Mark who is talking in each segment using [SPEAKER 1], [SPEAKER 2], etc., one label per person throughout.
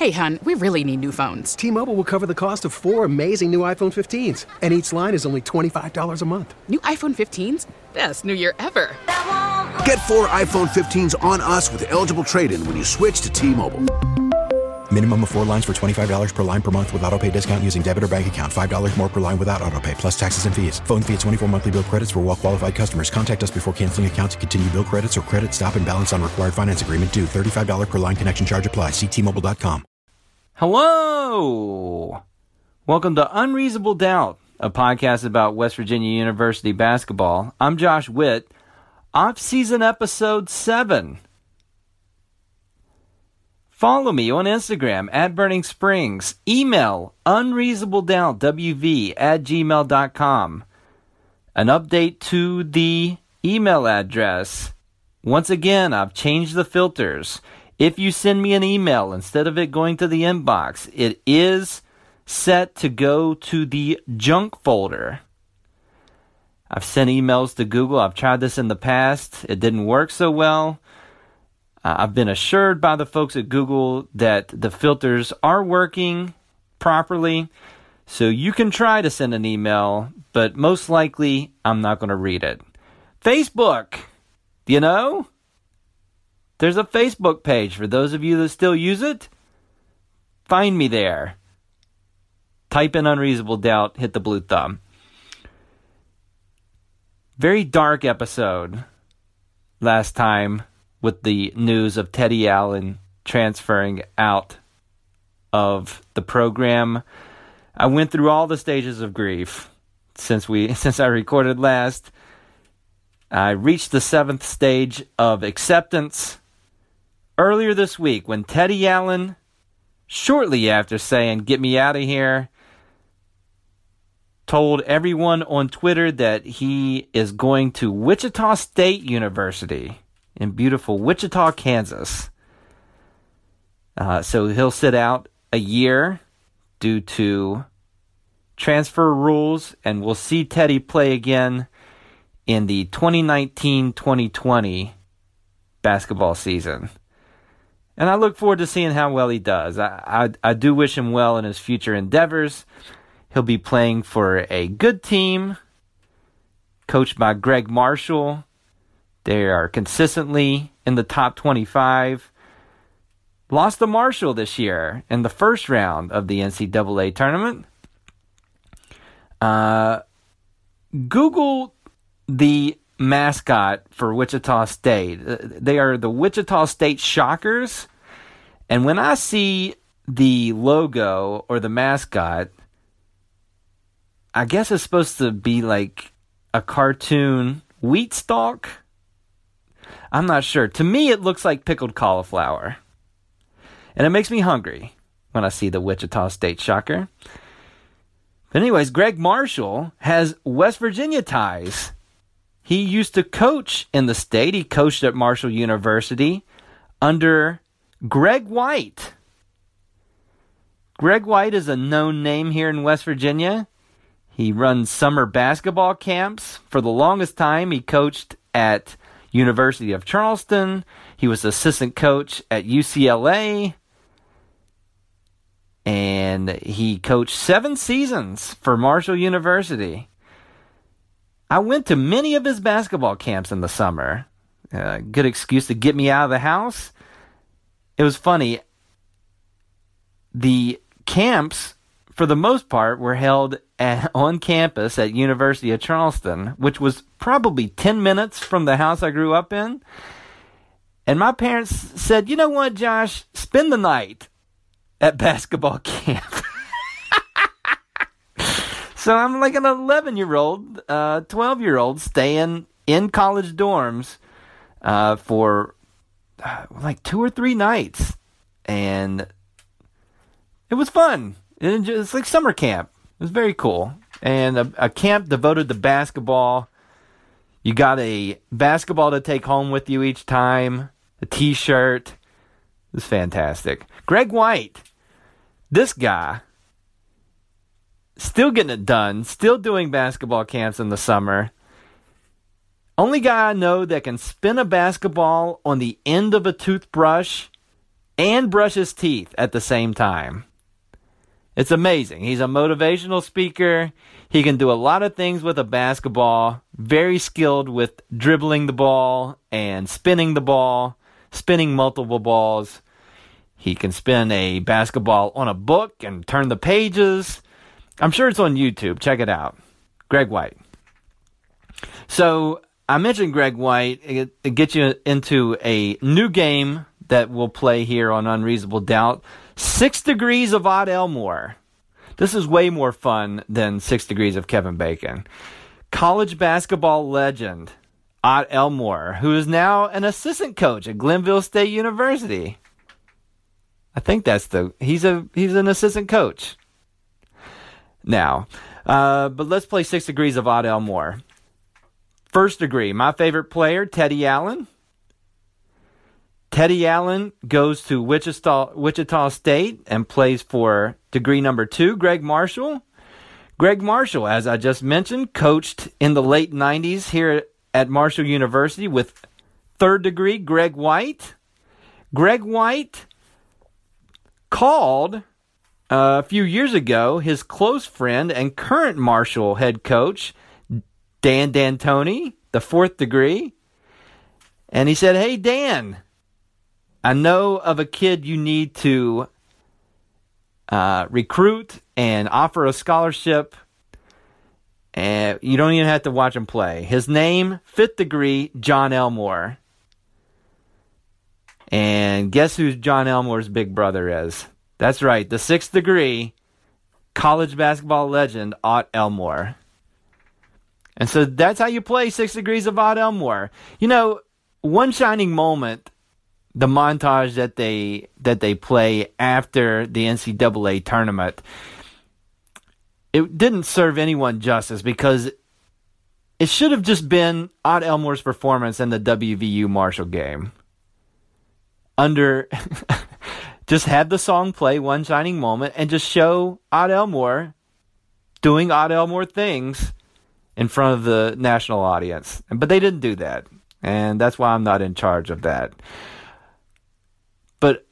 [SPEAKER 1] Hey, hun, we really need new phones.
[SPEAKER 2] T Mobile will cover the cost of four amazing new iPhone 15s, and each line is only $25 a month.
[SPEAKER 1] New iPhone 15s? Best new year ever.
[SPEAKER 3] Get four iPhone 15s on us with eligible trade in when you switch to T Mobile.
[SPEAKER 4] Minimum of four lines for $25 per line per month with auto pay discount using debit or bank account. $5 more per line without auto pay, plus taxes and fees. Phone fee at 24 monthly bill credits for well qualified customers. Contact us before canceling account to continue bill credits or credit stop and balance on required finance agreement due. $35 per line connection charge apply. Ctmobile.com.
[SPEAKER 5] Hello! Welcome to Unreasonable Doubt, a podcast about West Virginia University basketball. I'm Josh Witt. Off season episode 7. Follow me on Instagram at Burning Springs. Email unreasonabledoubtwv at gmail.com. An update to the email address. Once again, I've changed the filters. If you send me an email instead of it going to the inbox, it is set to go to the junk folder. I've sent emails to Google. I've tried this in the past. It didn't work so well. Uh, I've been assured by the folks at Google that the filters are working properly. So you can try to send an email, but most likely I'm not going to read it. Facebook, you know? There's a Facebook page for those of you that still use it. Find me there. Type in unreasonable doubt, hit the blue thumb. Very dark episode last time with the news of Teddy Allen transferring out of the program. I went through all the stages of grief since we since I recorded last. I reached the seventh stage of acceptance earlier this week when Teddy Allen, shortly after saying, Get me out of here, told everyone on Twitter that he is going to Wichita State University in beautiful Wichita, Kansas. Uh, so he'll sit out a year due to transfer rules, and we'll see Teddy play again in the 2019 2020 basketball season. And I look forward to seeing how well he does. I, I, I do wish him well in his future endeavors. He'll be playing for a good team, coached by Gregg Marshall. They are consistently in the top 25. Lost to Marshall this year in the first round of the NCAA tournament. Uh, Google the mascot for Wichita State. They are the Wichita State Shockers. And when I see the logo or the mascot, I guess it's supposed to be like a cartoon wheat stalk. I'm not sure. To me, it looks like pickled cauliflower. And it makes me hungry when I see the Wichita State Shocker. But, anyways, Gregg Marshall has West Virginia ties. He used to coach in the state. He coached at Marshall University under Greg White. Greg White is a known name here in West Virginia. He runs summer basketball camps. For the longest time, he coached at University of Charleston. He was assistant coach at UCLA. And he coached seven seasons for Marshall University. I went to many of his basketball camps in the summer. Uh, good excuse to get me out of the house. It was funny. The camps, for the most part, were held at, on campus at University of Charleston, which was probably 10 minutes from the house I grew up in. And my parents said, you know what, Josh, spend the night at basketball camp. so I'm like an 11 year old, uh, 12 year old staying in college dorms uh, for uh, like two or three nights. And it was fun. It's like summer camp. It was very cool. And a, a camp devoted to basketball. You got a basketball to take home with you each time, a t shirt. It was fantastic. Greg White, this guy, still getting it done, still doing basketball camps in the summer. Only guy I know that can spin a basketball on the end of a toothbrush and brush his teeth at the same time. It's amazing. He's a motivational speaker. He can do a lot of things with a basketball. Very skilled with dribbling the ball and spinning the ball, spinning multiple balls. He can spin a basketball on a book and turn the pages. I'm sure it's on YouTube. Check it out. Greg White. So I mentioned Greg White. It, gets you into a new game that we'll play here on Unreasonable Doubt. Six Degrees of Ott Elmore. This is way more fun than Six Degrees of Kevin Bacon. College basketball legend Ott Elmore, who is now an assistant coach at Glenville State University. I think that's the he's a he's an assistant coach now. Uh, but let's play Six Degrees of Ott Elmore. First degree, my favorite player, Teddy Allen. Teddy Allen goes to Wichita, Wichita State and plays for degree number two, Gregg Marshall. Gregg Marshall, as I just mentioned, coached in the late 90s here at Marshall University with third degree Greg White. Greg White called uh, a few years ago his close friend and current Marshall head coach, Dan D'Antoni, the fourth degree. And he said, Hey, Dan, I know of a kid you need to uh, recruit and offer a scholarship. And you don't even have to watch him play. His name, fifth degree, John Elmore. And guess who John Elmore's big brother is? That's right, the sixth degree college basketball legend, Ott Elmore. And so that's how you play Six Degrees of Ott Elmore. You know, one shining moment, the montage that they that they play after the NCAA tournament, it didn't serve anyone justice because it should have just been Ott Elmore's performance in the WVU Marshall game. Under just have the song play one shining moment and just show Ott Elmore doing Ott Elmore things in front of the national audience. But they didn't do that. And that's why I'm not in charge of that. But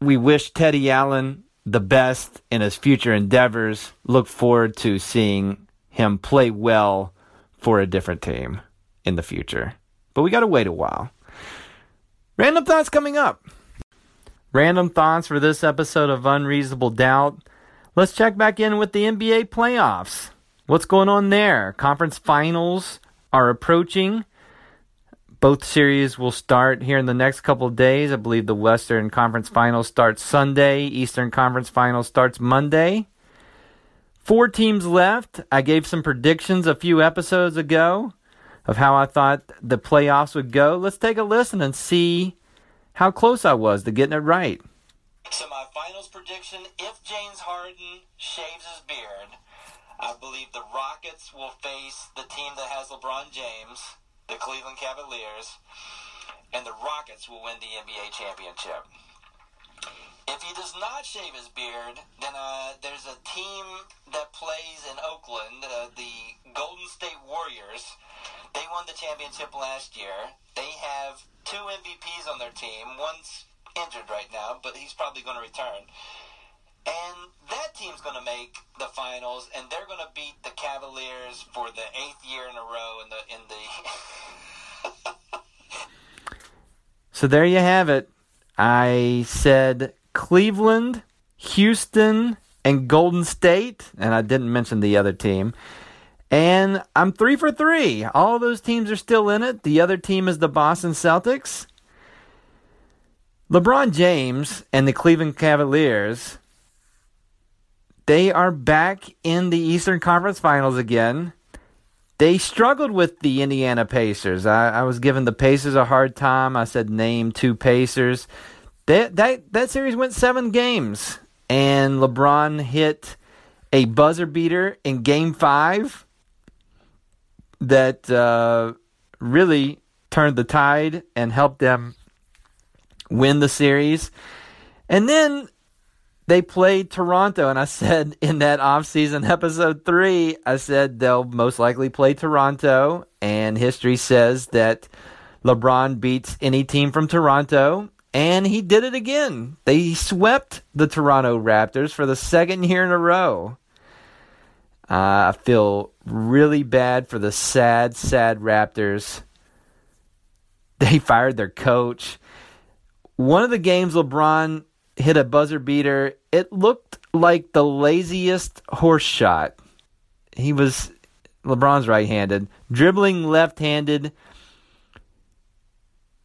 [SPEAKER 5] we wish Teddy Allen the best in his future endeavors. Look forward to seeing him play well for a different team in the future. But we got to wait a while. Random thoughts coming up. Random thoughts for this episode of Unreasonable Doubt. Let's check back in with the NBA playoffs. What's going on there? Conference finals are approaching. Both series will start here in the next couple of days. I believe the Western Conference Finals starts Sunday, Eastern Conference Finals starts Monday. Four teams left. I gave some predictions a few episodes ago of how I thought the playoffs would go. Let's take a listen and see how close I was to getting it right.
[SPEAKER 6] So my finals prediction: if James Harden shaves his beard, I believe the Rockets will face the team that has LeBron James, the Cleveland Cavaliers, and the Rockets will win the NBA championship. If he does not shave his beard, then uh, there's a team that plays in Oakland, uh, the Golden State Warriors. They won the championship last year. They have two MVPs on their team. One's injured right now, but he's probably going to return. And that team's going to make the finals, and they're going to beat the Cavaliers for the eighth year in a row in the in the.
[SPEAKER 5] so there you have it. I said Cleveland, Houston, and Golden State, and I didn't mention the other team. And I'm three for three. All those teams are still in it. The other team is the Boston Celtics. LeBron James and the Cleveland Cavaliers, they are back in the Eastern Conference Finals again. They struggled with the Indiana Pacers. I, I was giving the Pacers a hard time. I said name two Pacers. That that that series went seven games, and LeBron hit a buzzer beater in Game Five that uh, really turned the tide and helped them win the series. And then they played Toronto, and I said in that offseason episode three, I said they'll most likely play Toronto, and history says that LeBron beats any team from Toronto and he did it again. They swept the Toronto Raptors for the second year in a row. Uh, I feel really bad for the sad, sad Raptors. They fired their coach. One of the games, LeBron hit a buzzer beater. It looked like the laziest horse shot. He was LeBron's right handed, dribbling left handed,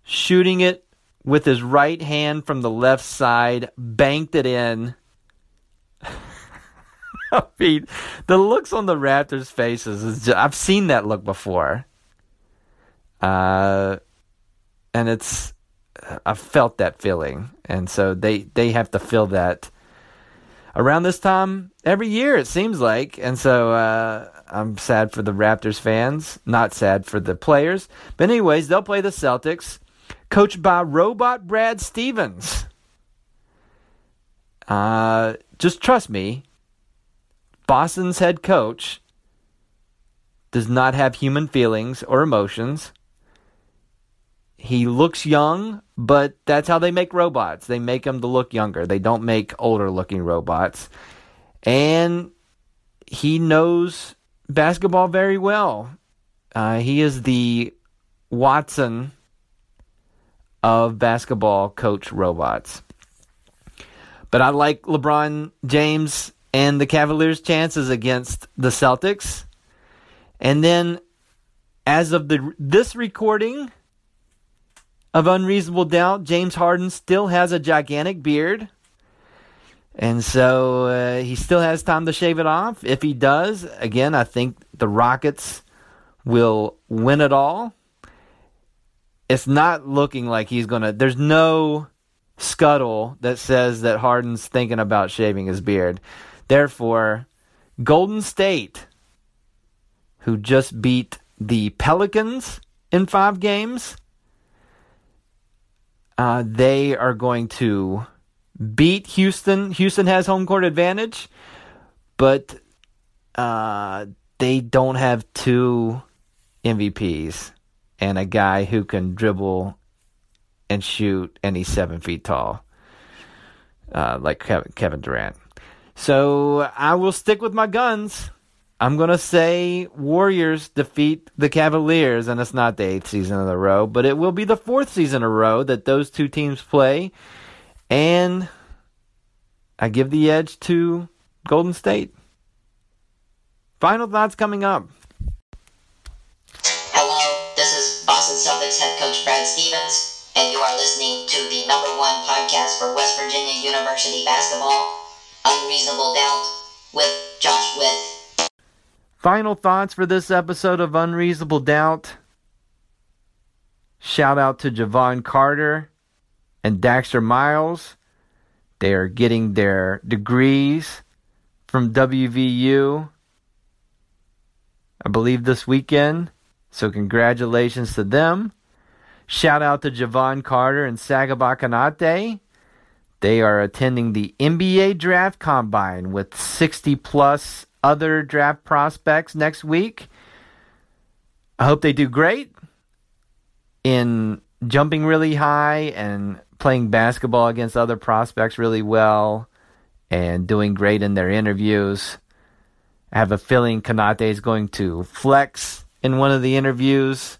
[SPEAKER 5] shooting it with his right hand from the left side, banked it in. I mean, the looks on the Raptors' faces is just, I've seen that look before. Uh, and it's I've felt that feeling, and so they they have to feel that around this time every year. It seems like, and so uh, I'm sad for the Raptors fans, not sad for the players. But anyways, they'll play the Celtics, coached by Robot Brad Stevens. Uh, just trust me. Boston's head coach does not have human feelings or emotions. He looks young, but that's how they make robots. They make them to look younger. They don't make older looking robots. And he knows basketball very well. Uh, he is the Watson of basketball coach robots. But I like LeBron James and the Cavaliers' chances against the Celtics. And then, as of the this recording, of unreasonable doubt, James Harden still has a gigantic beard. And so uh, he still has time to shave it off. If he does, again, I think the Rockets will win it all. It's not looking like he's going to. There's no scuttle that says that Harden's thinking about shaving his beard. Therefore, Golden State, who just beat the Pelicans in five games, uh, they are going to beat Houston. Houston has home court advantage, but uh, they don't have two MVPs and a guy who can dribble and shoot, and he's seven feet tall, uh, like Kevin Durant. So I will stick with my guns. I'm going to say Warriors defeat the Cavaliers, and it's not the eighth season in a row, but it will be the fourth season in a row that those two teams play. And I give the edge to Golden State. Final thoughts coming up.
[SPEAKER 7] Hello, this is Boston Celtics head coach Brad Stevens, and you are listening to the number one podcast for West Virginia University basketball, Unreasonable Doubt, with Josh Witt.
[SPEAKER 5] Final thoughts for this episode of Unreasonable Doubt. Shout out to Jevon Carter and Daxter Miles. They are getting their degrees from WVU, I believe, this weekend. So, congratulations to them. Shout out to Jevon Carter and Sagaba Konate. They are attending the NBA Draft Combine with 60 plus other draft prospects next week. I hope they do great in jumping really high and playing basketball against other prospects really well and doing great in their interviews. I have a feeling Konate is going to flex in one of the interviews.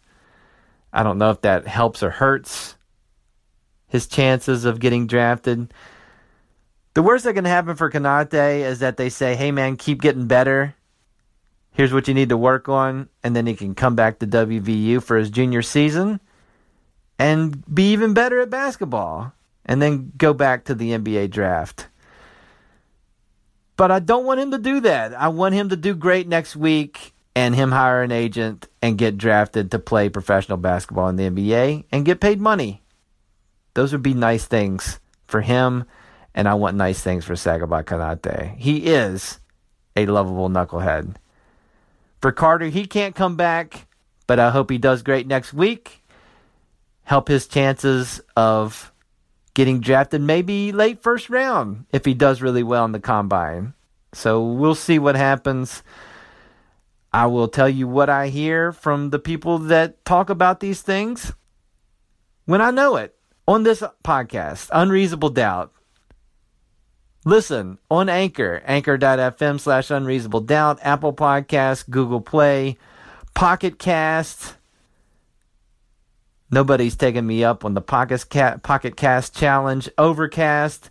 [SPEAKER 5] I don't know if that helps or hurts his chances of getting drafted. The worst that can happen for Konate is that they say, hey man, keep getting better. Here's what you need to work on. And then he can come back to WVU for his junior season and be even better at basketball. And then go back to the NBA draft. But I don't want him to do that. I want him to do great next week and him hire an agent and get drafted to play professional basketball in the NBA and get paid money. Those would be nice things for him and I want nice things for Sagaba Konate. He is a lovable knucklehead. For Carter, he can't come back, but I hope he does great next week. Help his chances of getting drafted maybe late first round if he does really well in the combine. So we'll see what happens. I will tell you what I hear from the people that talk about these things when I know it. on this podcast, Unreasonable Doubt. Listen on Anchor, anchor.fm slash unreasonable doubt, Apple Podcast, Google Play, Pocket Cast. Nobody's taking me up on the Pocket, Ca- Pocket Cast Challenge. Overcast.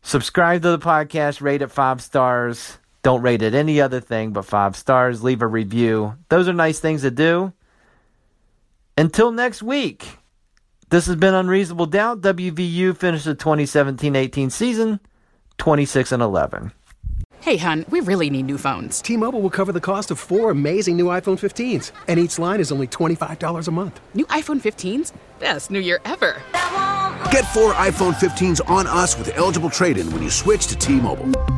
[SPEAKER 5] Subscribe to the podcast, rate it five stars. Don't rate it any other thing but five stars. Leave a review. Those are nice things to do. Until next week. This has been Unreasonable Doubt. WVU finished the 2017-18 season 26 and 11.
[SPEAKER 1] Hey, hun, we really need new phones.
[SPEAKER 2] T-Mobile will cover the cost of four amazing new iPhone 15s, and each line is only $25 a month.
[SPEAKER 1] New iPhone 15s? Best new year ever.
[SPEAKER 3] Get four iPhone 15s on us with eligible trade-in when you switch to T-Mobile.